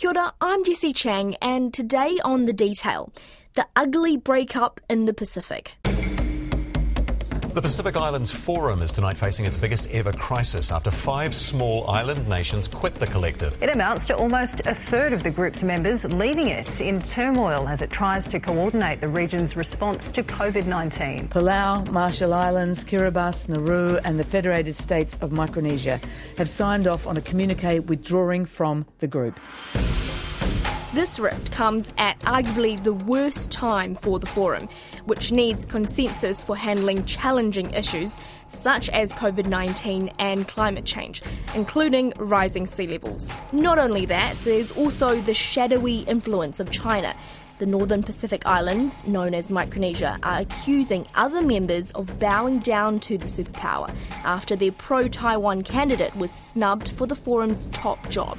Kia ora, I'm Jessie Chang, and today on The Detail, the ugly breakup in the Pacific. The Pacific Islands Forum is tonight facing its biggest ever crisis after five small island nations quit the collective. It amounts to almost a third of the group's members leaving it in turmoil as it tries to coordinate the region's response to COVID 19. Palau, Marshall Islands, Kiribati, Nauru, and the Federated States of Micronesia have signed off on a communique withdrawing from the group. This rift comes at arguably the worst time for the forum, which needs consensus for handling challenging issues such as COVID 19 and climate change, including rising sea levels. Not only that, there's also the shadowy influence of China. The Northern Pacific Islands, known as Micronesia, are accusing other members of bowing down to the superpower after their pro Taiwan candidate was snubbed for the forum's top job.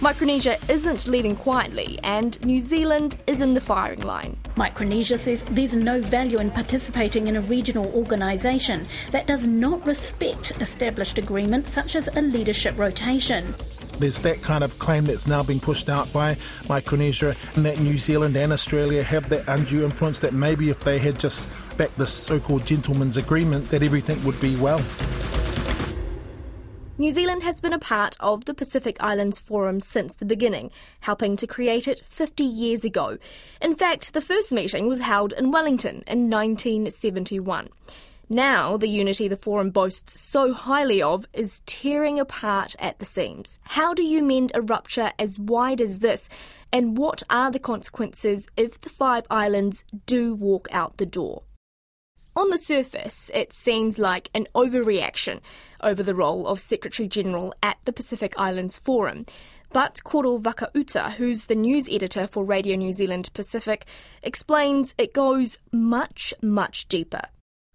Micronesia isn't leaving quietly, and New Zealand is in the firing line. Micronesia says there's no value in participating in a regional organisation that does not respect established agreements such as a leadership rotation. There's that kind of claim that's now being pushed out by Micronesia, and that New Zealand and Australia have that undue influence that maybe if they had just backed this so called gentleman's agreement, that everything would be well. New Zealand has been a part of the Pacific Islands Forum since the beginning, helping to create it 50 years ago. In fact, the first meeting was held in Wellington in 1971. Now, the unity the Forum boasts so highly of is tearing apart at the seams. How do you mend a rupture as wide as this? And what are the consequences if the five islands do walk out the door? On the surface, it seems like an overreaction over the role of Secretary General at the Pacific Islands Forum. But Koro Vakauta, who's the news editor for Radio New Zealand Pacific, explains it goes much, much deeper.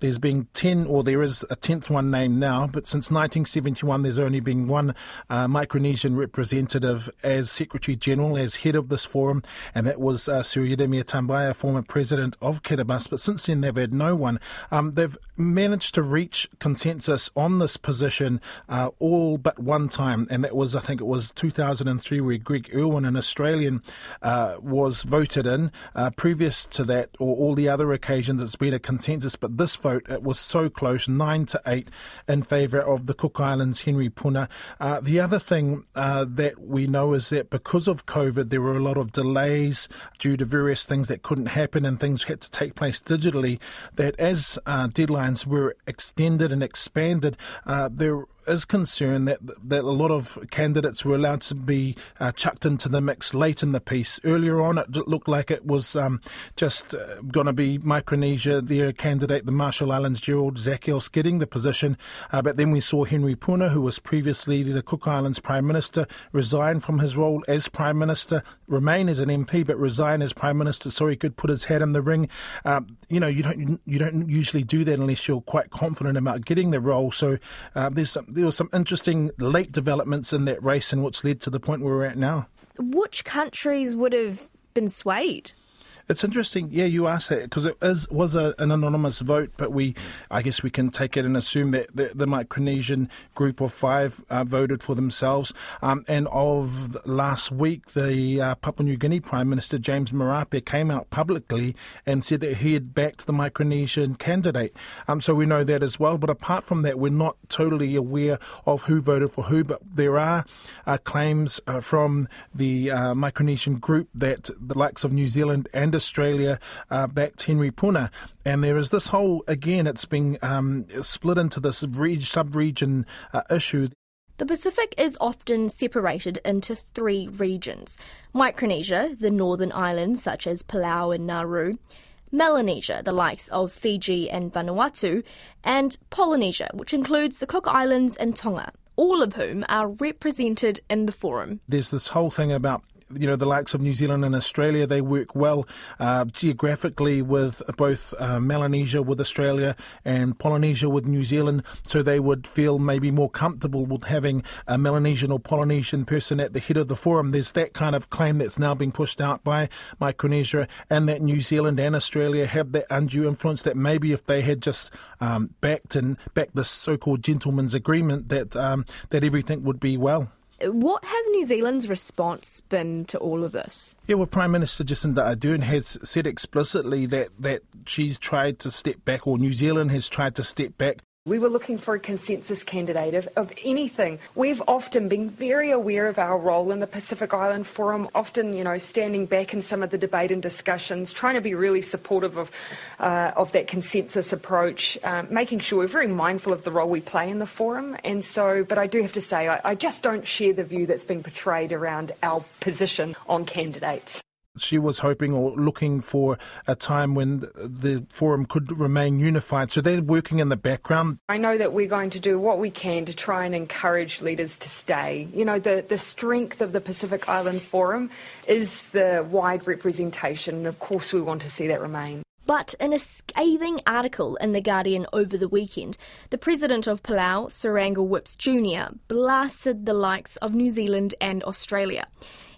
There's been 10, or there is a 10th one named now, but since 1971, there's only been one uh, Micronesian representative as Secretary General, as head of this forum, and that was uh, Sir Ieremia Tabai, former president of Kiribati. But since then, they've had no one. Um, they've managed to reach consensus on this position uh, all but one time, and that was, I think it was 2003, where Greg Urwin, an Australian, uh, was voted in. Uh, previous to that, or all the other occasions, it's been a consensus, but this vote, it was so close, nine to eight in favour of the Cook Islands, Henry Puna. Uh, the other thing uh, that we know is that because of COVID, there were a lot of delays due to various things that couldn't happen and things had to take place digitally. That as uh, deadlines were extended and expanded, uh, there is concerned that that a lot of candidates were allowed to be uh, chucked into the mix late in the piece. Earlier on, it looked like it was um, just uh, going to be Micronesia, their candidate, the Marshall Islands, Gerald Zackios, getting the position. Uh, but then we saw Henry Puna, who was previously the Cook Islands Prime Minister, resign from his role as Prime Minister, remain as an MP, but resign as Prime Minister so he could put his hat in the ring. Um, you know, you don't you don't usually do that unless you're quite confident about getting the role. So uh, there's some there were some interesting late developments in that race and what's led to the point where we're at now. Which countries would have been swayed? It's interesting. Yeah, you asked that because it is was a, an anonymous vote, but we, I guess, we can take it and assume that the, the Micronesian group of five uh, voted for themselves. Um, and of last week, the uh, Papua New Guinea Prime Minister James Marape came out publicly and said that he had backed the Micronesian candidate. Um, so we know that as well. But apart from that, we're not totally aware of who voted for who. But there are uh, claims uh, from the uh, Micronesian group that the likes of New Zealand and Australia uh, backed Henry Puna. And there is this whole, again, it's been um, split into this sub region uh, issue. The Pacific is often separated into three regions Micronesia, the northern islands such as Palau and Nauru, Melanesia, the likes of Fiji and Vanuatu, and Polynesia, which includes the Cook Islands and Tonga, all of whom are represented in the forum. There's this whole thing about you know, the likes of New Zealand and Australia, they work well uh, geographically with both uh, Melanesia with Australia and Polynesia with New Zealand, so they would feel maybe more comfortable with having a Melanesian or Polynesian person at the head of the forum. There's that kind of claim that's now being pushed out by Micronesia, and that New Zealand and Australia have that undue influence that maybe if they had just um, backed and backed this so-called gentleman's agreement, that um, that everything would be well. What has New Zealand's response been to all of this? Yeah, well, Prime Minister Jacinda Ardern has said explicitly that, that she's tried to step back, or New Zealand has tried to step back we were looking for a consensus candidate of, of, anything. We've often been very aware of our role in the Pacific Island Forum, often, you know, standing back in some of the debate and discussions, trying to be really supportive of, uh, of that consensus approach, um, making sure we're very mindful of the role we play in the forum. And so, but I do have to say, I, I just don't share the view that's been portrayed around our position on candidates she was hoping or looking for a time when the forum could remain unified. So they're working in the background. I know that we're going to do what we can to try and encourage leaders to stay. You know, the, the strength of the Pacific Island Forum is the wide representation, and of course, we want to see that remain. But in a scathing article in The Guardian over the weekend, the president of Palau, Surangel Whipps Jr., blasted the likes of New Zealand and Australia.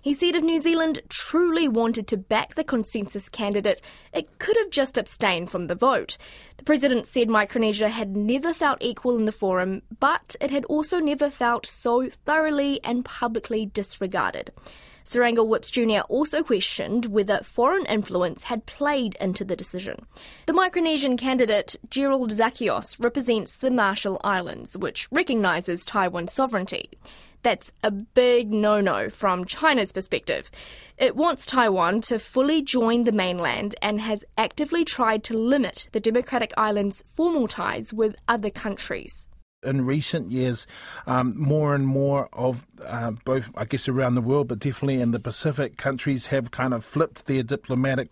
He said if New Zealand truly wanted to back the consensus candidate, it could have just abstained from the vote. The president said Micronesia had never felt equal in the forum, but it had also never felt so thoroughly and publicly disregarded. Surangel Whipps Jr. also questioned whether foreign influence had played into the decision. The Micronesian candidate, Gerald Zackios, represents the Marshall Islands, which recognises Taiwan's sovereignty. That's a big no no from China's perspective. It wants Taiwan to fully join the mainland and has actively tried to limit the democratic island's formal ties with other countries in recent years, um, more and more of uh, both, I guess, around the world, but definitely in the Pacific, countries have kind of flipped their diplomatic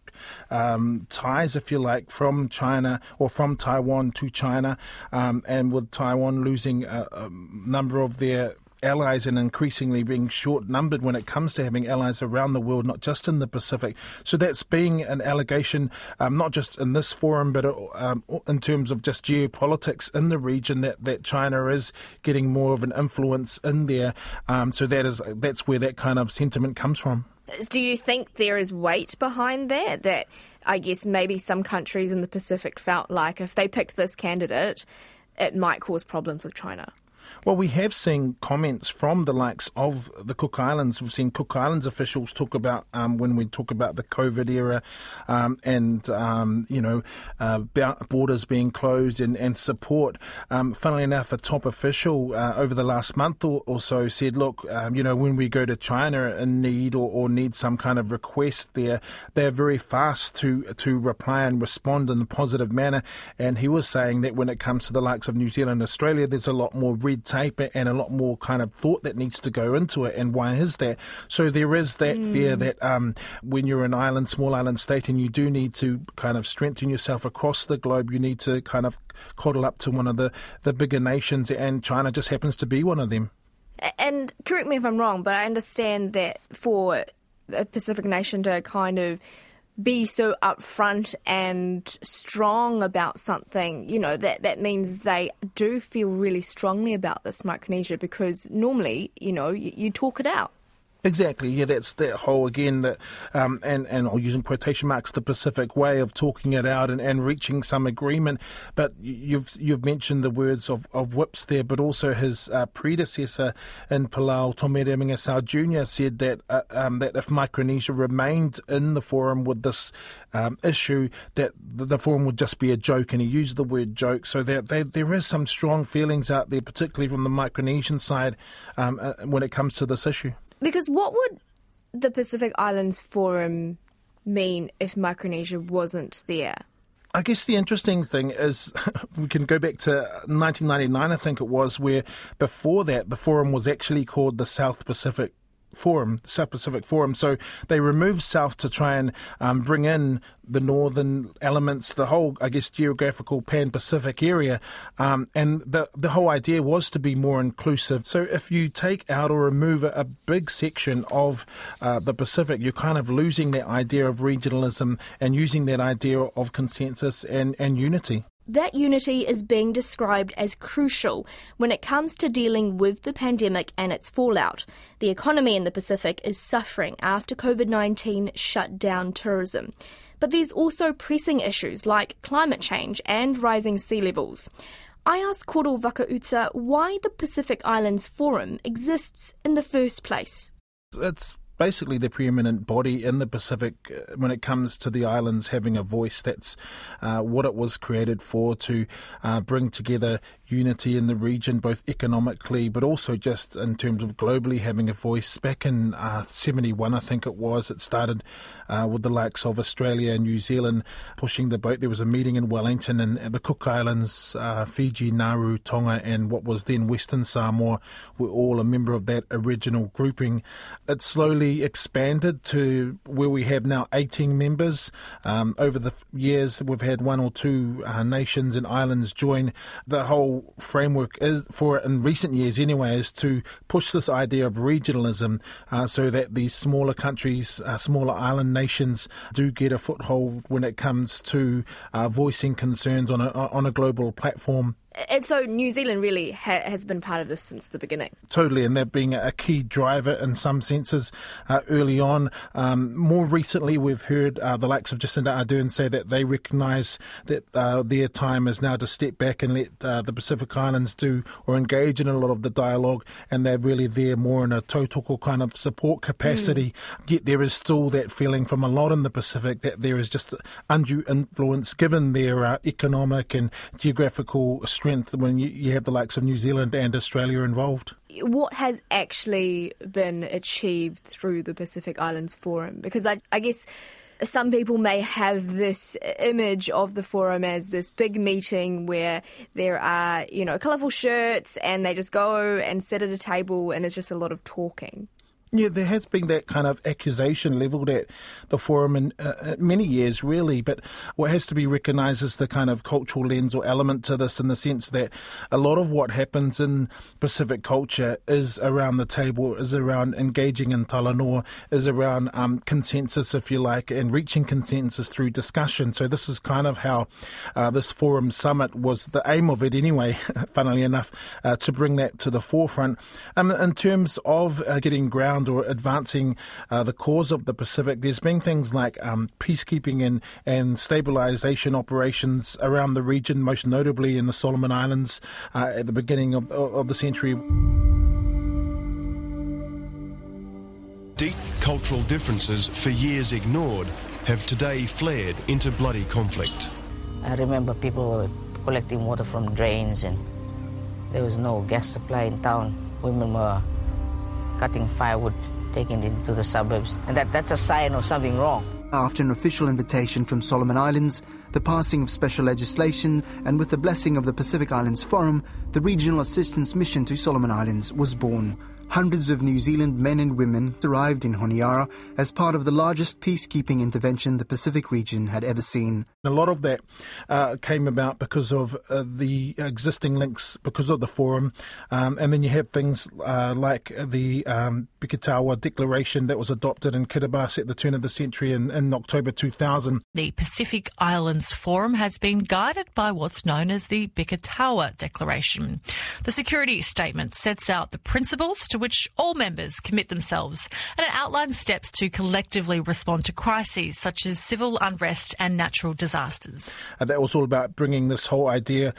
um, ties, if you like, from China or from Taiwan to China, um, and with Taiwan losing a, a number of their allies and increasingly being short numbered when it comes to having allies around the world, not just in the Pacific. So that's being an allegation, um, not just in this forum, but um, in terms of just geopolitics in the region, that, that China is getting more of an influence in there. Um, so that is that's where that kind of sentiment comes from. Do you think there is weight behind that? That I guess maybe some countries in the Pacific felt like if they picked this candidate, it might cause problems with China. Well, we have seen comments from the likes of the Cook Islands. We've seen Cook Islands officials talk about um, when we talk about the COVID era um, and, um, you know, uh, borders being closed and, and support. Um, funnily enough, a top official uh, over the last month or, or so said, look, um, you know, when we go to China and need or, or need some kind of request there, they're very fast to, to reply and respond in a positive manner. And he was saying that when it comes to the likes of New Zealand and Australia, there's a lot more red tape and a lot more kind of thought that needs to go into it. And why is that? So there is that mm. fear that um, when you're an island, small island state, and you do need to kind of strengthen yourself across the globe, you need to kind of coddle up to one of the, the bigger nations, and China just happens to be one of them. And correct me if I'm wrong, but I understand that for a Pacific nation to kind of be so upfront and strong about something, you know, that, that means they do feel really strongly about this Micronesia because normally, you know, you, you talk it out. Exactly. Yeah, that's that whole again that, um, and and use in quotation marks the Pacific way of talking it out and, and reaching some agreement. But you've you've mentioned the words of, of Whipps there, but also his uh, predecessor in Palau, Tommy Remengesau Jr. said that uh, um, that if Micronesia remained in the forum with this um, issue, that the forum would just be a joke, and he used the word joke. So that there, there is some strong feelings out there, particularly from the Micronesian side, um, uh, when it comes to this issue. Because what would the Pacific Islands Forum mean if Micronesia wasn't there? I guess the interesting thing is we can go back to 1999, I think it was, where before that the forum was actually called the South Pacific Forum, the South Pacific Forum. So they removed South to try and um, bring in the northern elements, the whole, I guess, geographical Pan Pacific area. Um, and the, the whole idea was to be more inclusive. So if you take out or remove a, a big section of uh, the Pacific, you're kind of losing that idea of regionalism and using that idea of consensus and, and unity. That unity is being described as crucial when it comes to dealing with the pandemic and its fallout. The economy in the Pacific is suffering after COVID 19 shut down tourism. But there's also pressing issues like climate change and rising sea levels. I asked Koro Vakauta why the Pacific Islands Forum exists in the first place. It's basically the preeminent body in the Pacific uh, when it comes to the islands having a voice. That's uh, what it was created for to uh, bring together unity in the region, both economically but also just in terms of globally having a voice. Back in uh, 71, I think it was, it started uh, with the likes of Australia and New Zealand pushing the boat. There was a meeting in Wellington and the Cook Islands, uh, Fiji, Nauru, Tonga, and what was then Western Samoa were all a member of that original grouping. It slowly expanded to where we have now 18 members. Um, over the years, we've had one or two uh, nations and islands join the whole framework is for in recent years anyway is to push this idea of regionalism uh, so that these smaller countries, uh, smaller island nations do get a foothold when it comes to uh, voicing concerns on a on a global platform and so New Zealand really ha- has been part of this since the beginning. Totally, and that being a key driver in some senses uh, early on. Um, more recently, we've heard uh, the likes of Jacinda Ardern say that they recognise that uh, their time is now to step back and let uh, the Pacific Islands do or engage in a lot of the dialogue, and they're really there more in a tautoko kind of support capacity. Mm. Yet there is still that feeling from a lot in the Pacific that there is just undue influence given their uh, economic and geographical strength when you, you have the likes of New Zealand and Australia involved? What has actually been achieved through the Pacific Islands Forum? Because I, I guess some people may have this image of the forum as this big meeting where there are, you know, colourful shirts and they just go and sit at a table and it's just a lot of talking. Yeah, there has been that kind of accusation levelled at the forum in uh, many years, really. But what has to be recognised is the kind of cultural lens or element to this, in the sense that a lot of what happens in Pacific culture is around the table, is around engaging in talanoa, is around um, consensus, if you like, and reaching consensus through discussion. So this is kind of how uh, this forum summit was the aim of it, anyway. funnily enough, uh, to bring that to the forefront. Um, in terms of uh, getting ground around or advancing uh, the cause of the Pacific, there's been things like um, peacekeeping and, and stabilization operations around the region, most notably in the Solomon Islands uh, at the beginning of, of the century. Deep cultural differences, for years ignored, have today flared into bloody conflict. I remember people were collecting water from drains and there was no gas supply in town. Women were cutting firewood, taking it into the suburbs. And that, that's a sign of something wrong. After an official invitation from Solomon Islands, the passing of special legislation, and with the blessing of the Pacific Islands Forum, the Regional Assistance Mission to Solomon Islands was born. Hundreds of New Zealand men and women arrived in Honiara as part of the largest peacekeeping intervention the Pacific region had ever seen. A lot of that uh, came about because of uh, the existing links, because of the forum, um, and then you have things uh, like the um, Biketawa Declaration that was adopted in Kiribati at the turn of the century in, in October 2000. The Pacific Islands Forum has been guided by what's known as the Biketawa Declaration. The security statement sets out the principles to which all members commit themselves, and it outlines steps to collectively respond to crises such as civil unrest and natural disasters. And that was all about bringing this whole idea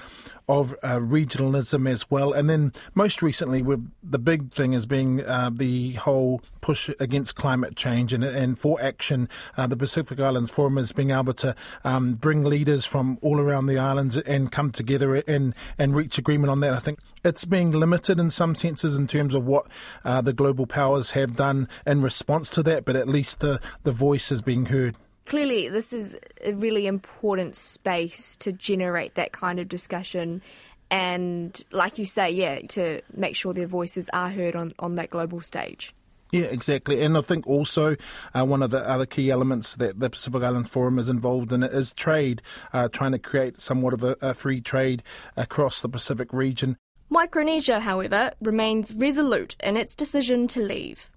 of uh, regionalism as well. And then most recently, with the big thing is being uh, the whole push against climate change and, and for action. Uh, the Pacific Islands Forum is being able to um, bring leaders from all around the islands and come together and, and reach agreement on that. I think it's being limited in some senses in terms of what uh, the global powers have done in response to that, but at least the, the voice is being heard clearly this is a really important space to generate that kind of discussion and like you say yeah to make sure their voices are heard on, on that global stage yeah, exactly. And I think also uh, one of the other key elements that the Pacific Island Forum is involved in is trade, uh, trying to create somewhat of a, a free trade across the Pacific region. Micronesia, however, remains resolute in its decision to leave.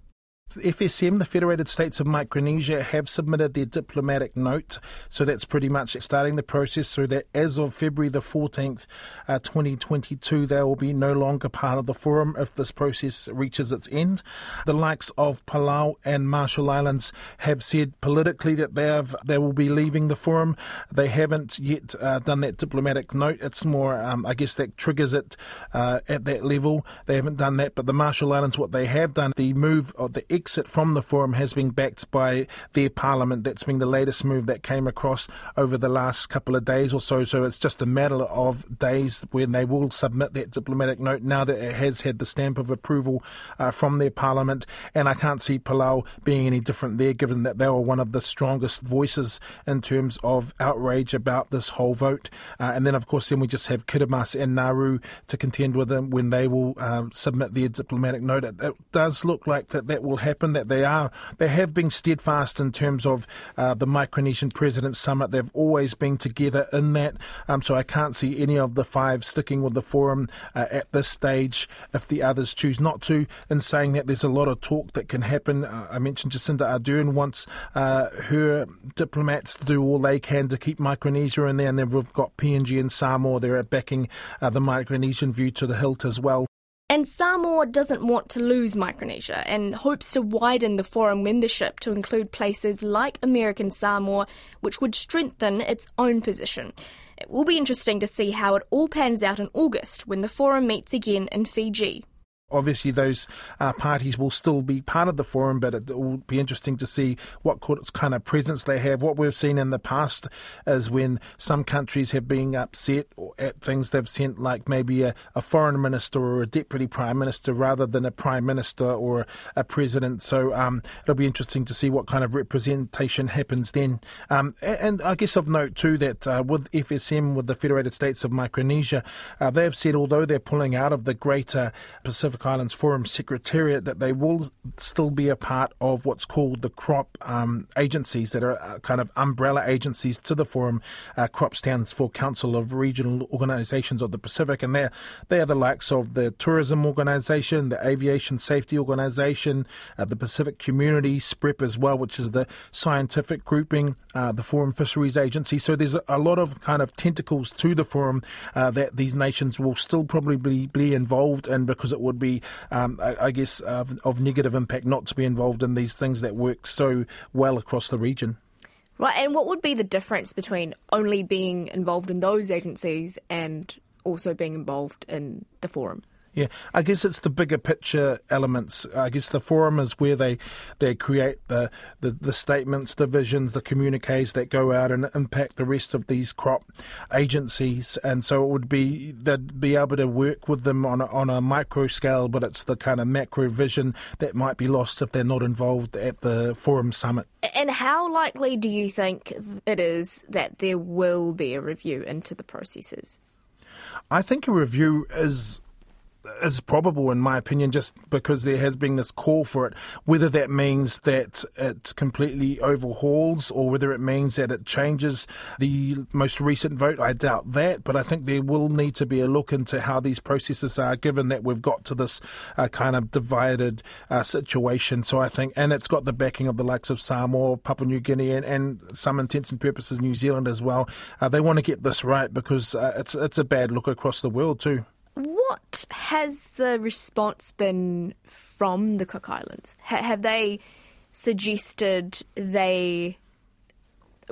FSM, the Federated States of Micronesia, have submitted their diplomatic note. So that's pretty much starting the process so that as of February the 14th, uh, 2022, they will be no longer part of the forum if this process reaches its end. The likes of Palau and Marshall Islands have said politically that they have they will be leaving the forum. They haven't yet uh, done that diplomatic note. It's more, um, I guess, that triggers it uh, at that level. They haven't done that, but the Marshall Islands, what they have done, the move of the exit from the forum has been backed by their parliament. That's been the latest move that came across over the last couple of days or so. So it's just a matter of days when they will submit that diplomatic note now that it has had the stamp of approval uh, from their parliament. And I can't see Palau being any different there, given that they were one of the strongest voices in terms of outrage about this whole vote. Uh, and then, of course, then we just have Kiribati and Nauru to contend with them when they will um, submit their diplomatic note. It, it does look like that that will happen. That they are they have been steadfast in terms of uh, the Micronesian Presidents Summit. They've always been together in that. Um, so I can't see any of the five sticking with the forum uh, at this stage if the others choose not to. In saying that, there's a lot of talk that can happen. Uh, I mentioned Jacinda Ardern wants uh, her diplomats to do all they can to keep Micronesia in there, and then we've got PNG and Samoa. They're backing uh, the Micronesian view to the hilt as well. And Samoa doesn't want to lose Micronesia and hopes to widen the forum membership to include places like American Samoa, which would strengthen its own position. It will be interesting to see how it all pans out in August when the forum meets again in Fiji obviously those uh, parties will still be part of the forum, but it will be interesting to see what kind of presence they have. What we've seen in the past is when some countries have been upset at things they've sent, like maybe a, a foreign minister or a deputy prime minister rather than a prime minister or a president. So um, it'll be interesting to see what kind of representation happens then. Um, and I guess of note too that uh, with FSM, with the Federated States of Micronesia, uh, they have said although they're pulling out of the greater Pacific Pacific Islands Forum Secretariat that they will still be a part of what's called the crop um, agencies that are uh, kind of umbrella agencies to the forum. Uh, crop stands for Council of Regional Organizations of the Pacific, and they're, they are the likes of the Tourism Organization, the Aviation Safety Organization, uh, the Pacific Community, SPREP as well, which is the scientific grouping, uh, the Forum Fisheries Agency. So there's a, lot of kind of tentacles to the forum uh, that these nations will still probably be involved in because it would be um, I, I, guess, of, of negative impact not to be involved in these things that work so well across the region. Right, and what would be the difference between only being involved in those agencies and also being involved in the forum? Yeah, I guess it's the bigger picture elements. I guess the forum is where they they create the, the, the statements, the visions, the communiques that go out and impact the rest of these crop agencies. And so it would be they'd be able to work with them on a, on a micro scale, but it's the kind of macro vision that might be lost if they're not involved at the forum summit. And how likely do you think it is that there will be a review into the processes? I think a review is is probable, in my opinion, just because there has been this call for it. Whether that means that it completely overhauls or whether it means that it changes the most recent vote, I doubt that. But I think there will need to be a look into how these processes are, given that we've got to this uh, kind of divided uh, situation. So I think, and it's got the backing of the likes of Samoa, Papua New Guinea, and, and some intents and purposes New Zealand as well. Uh, they want to get this right because uh, it's it's a bad look across the world too. What has the response been from the Cook Islands? have they suggested they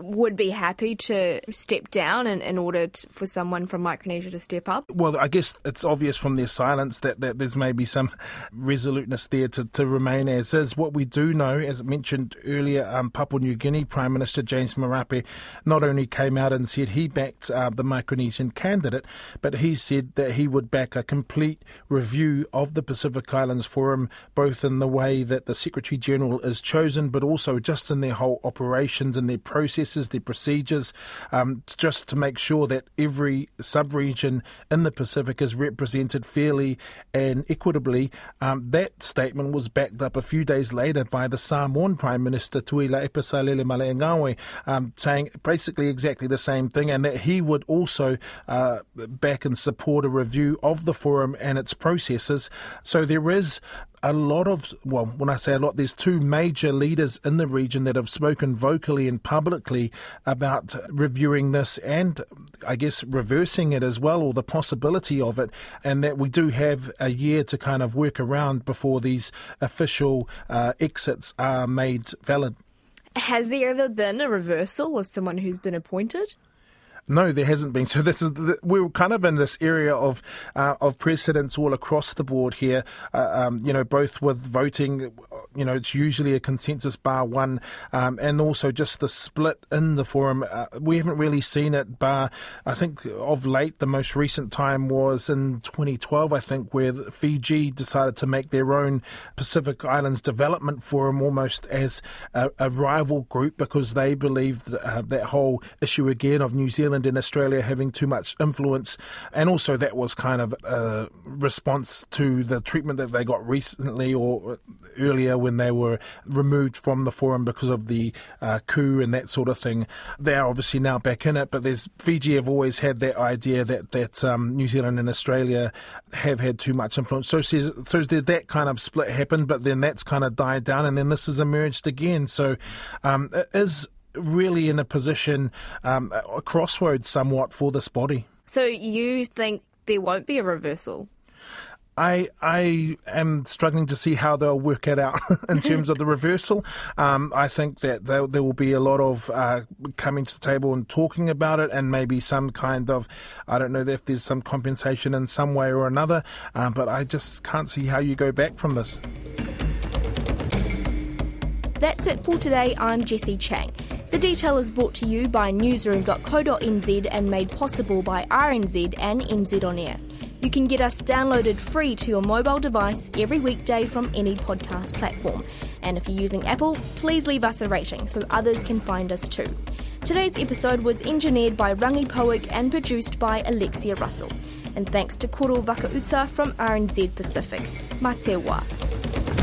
would be happy to step down in, in order to, for someone from Micronesia to step up? Well, I guess it's obvious from their silence that, that there's maybe some resoluteness there to, to remain as is. What we do know, as mentioned earlier, um, Papua New Guinea Prime Minister James Marape not only came out and said he backed uh, the Micronesian candidate, but he said that he would back a complete review of the Pacific Islands Forum, both in the way that the Secretary General is chosen, but also just in their whole operations and their process processes, their procedures, um, just to make sure that every sub-region in the Pacific is represented fairly and equitably. Um, that statement was backed up a few days later by the Samoan Prime Minister Tuilaepa Sailele Malielegaoi, um, saying basically exactly the same thing, and that he would also uh, back and support a review of the forum and its processes. So there is a lot of, well, when I say a lot, there's two major leaders in the region that have spoken vocally and publicly about reviewing this and I guess reversing it as well, or the possibility of it, and that we do have a year to kind of work around before these official uh, exits are made valid. Has there ever been a reversal of someone who's been appointed? No, there hasn't been. So this is we're kind of in this area of uh, of precedents all across the board here. Uh, um, you know, both with voting, you know, it's usually a consensus bar one, um, and also just the split in the forum. Uh, we haven't really seen it. Bar, I think of late, the most recent time was in 2012. I think where Fiji decided to make their own Pacific Islands Development Forum almost as a, a rival group because they believed uh, that whole issue again of New Zealand and Australia having too much influence. And also, that was kind of a response to the treatment that they got recently or earlier when they were removed from the forum because of the uh, coup and that sort of thing. They are obviously now back in it, but there's Fiji have always had that idea that that um, New Zealand and Australia have had too much influence. So, so that kind of split happened, but then that's kind of died down, and then this has emerged again. So, um, is really in a position, um, a crossroads somewhat for this body. So you think there won't be a reversal? I I am struggling to see how they'll work it out in terms of the reversal. Um, I think that there, will be a lot of uh, coming to the table and talking about it, and maybe some kind of I don't know if there's some compensation in some way or another. Uh, but I just can't see how you go back from this. That's it for today. I'm Jessie Chang. The detail is brought to you by newsroom.co.nz and made possible by RNZ and NZ On Air. You can get us downloaded free to your mobile device every weekday from any podcast platform. And if you're using Apple, please leave us a rating so others can find us too. Today's episode was engineered by Rangi Powick and produced by Alexia Russell. And thanks to Koro Vakauta from RNZ Pacific. Matewa.